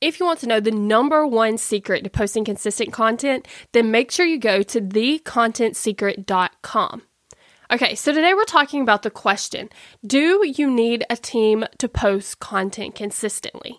If you want to know the number one secret to posting consistent content, then make sure you go to thecontentsecret.com. Okay, so today we're talking about the question Do you need a team to post content consistently?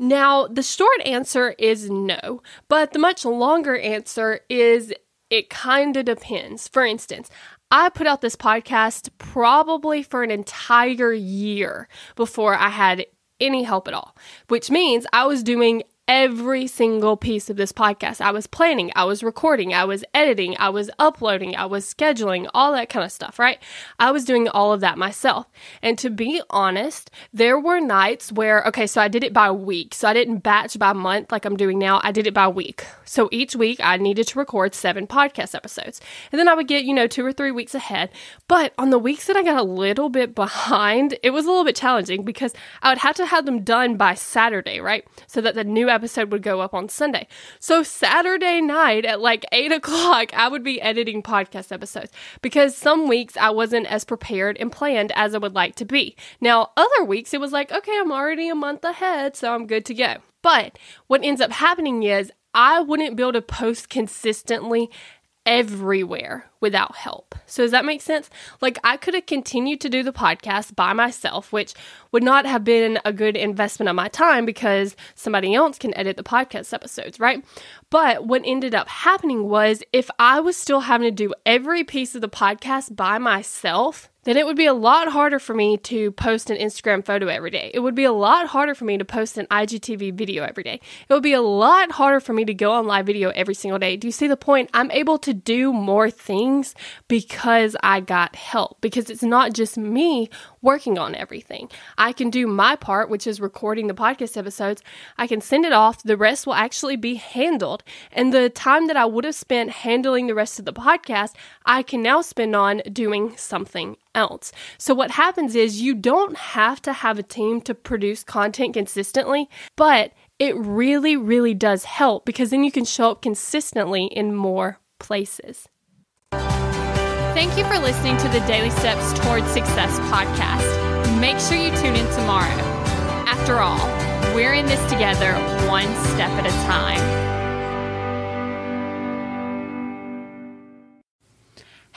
Now, the short answer is no, but the much longer answer is it kind of depends. For instance, I put out this podcast probably for an entire year before I had any help at all, which means I was doing every single piece of this podcast. I was planning, I was recording, I was editing, I was uploading, I was scheduling, all that kind of stuff, right? I was doing all of that myself. And to be honest, there were nights where, okay, so I did it by week. So I didn't batch by month like I'm doing now. I did it by week. So each week I needed to record seven podcast episodes. And then I would get, you know, two or three weeks ahead. But on the weeks that I got a little bit behind, it was a little bit challenging because I would have to have them done by Saturday, right? So that the new episode would go up on Sunday. So Saturday night at like eight o'clock, I would be editing podcast episodes because some weeks I wasn't as prepared and planned as I would like to be. Now, other weeks it was like, okay, I'm already a month ahead, so I'm good to go. But what ends up happening is I wouldn't be able to post consistently everywhere without help. So, does that make sense? Like, I could have continued to do the podcast by myself, which would not have been a good investment of my time because somebody else can edit the podcast episodes, right? But what ended up happening was if I was still having to do every piece of the podcast by myself, then it would be a lot harder for me to post an Instagram photo every day. It would be a lot harder for me to post an IGTV video every day. It would be a lot harder for me to go on live video every single day. Do you see the point? I'm able to do more things because I got help, because it's not just me working on everything. I can do my part, which is recording the podcast episodes. I can send it off. The rest will actually be handled. And the time that I would have spent handling the rest of the podcast, I can now spend on doing something else. So, what happens is you don't have to have a team to produce content consistently, but it really, really does help because then you can show up consistently in more places. Thank you for listening to the Daily Steps Towards Success podcast. Make sure you tune in tomorrow. After all, we're in this together, one step at a time.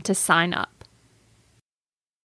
to sign up.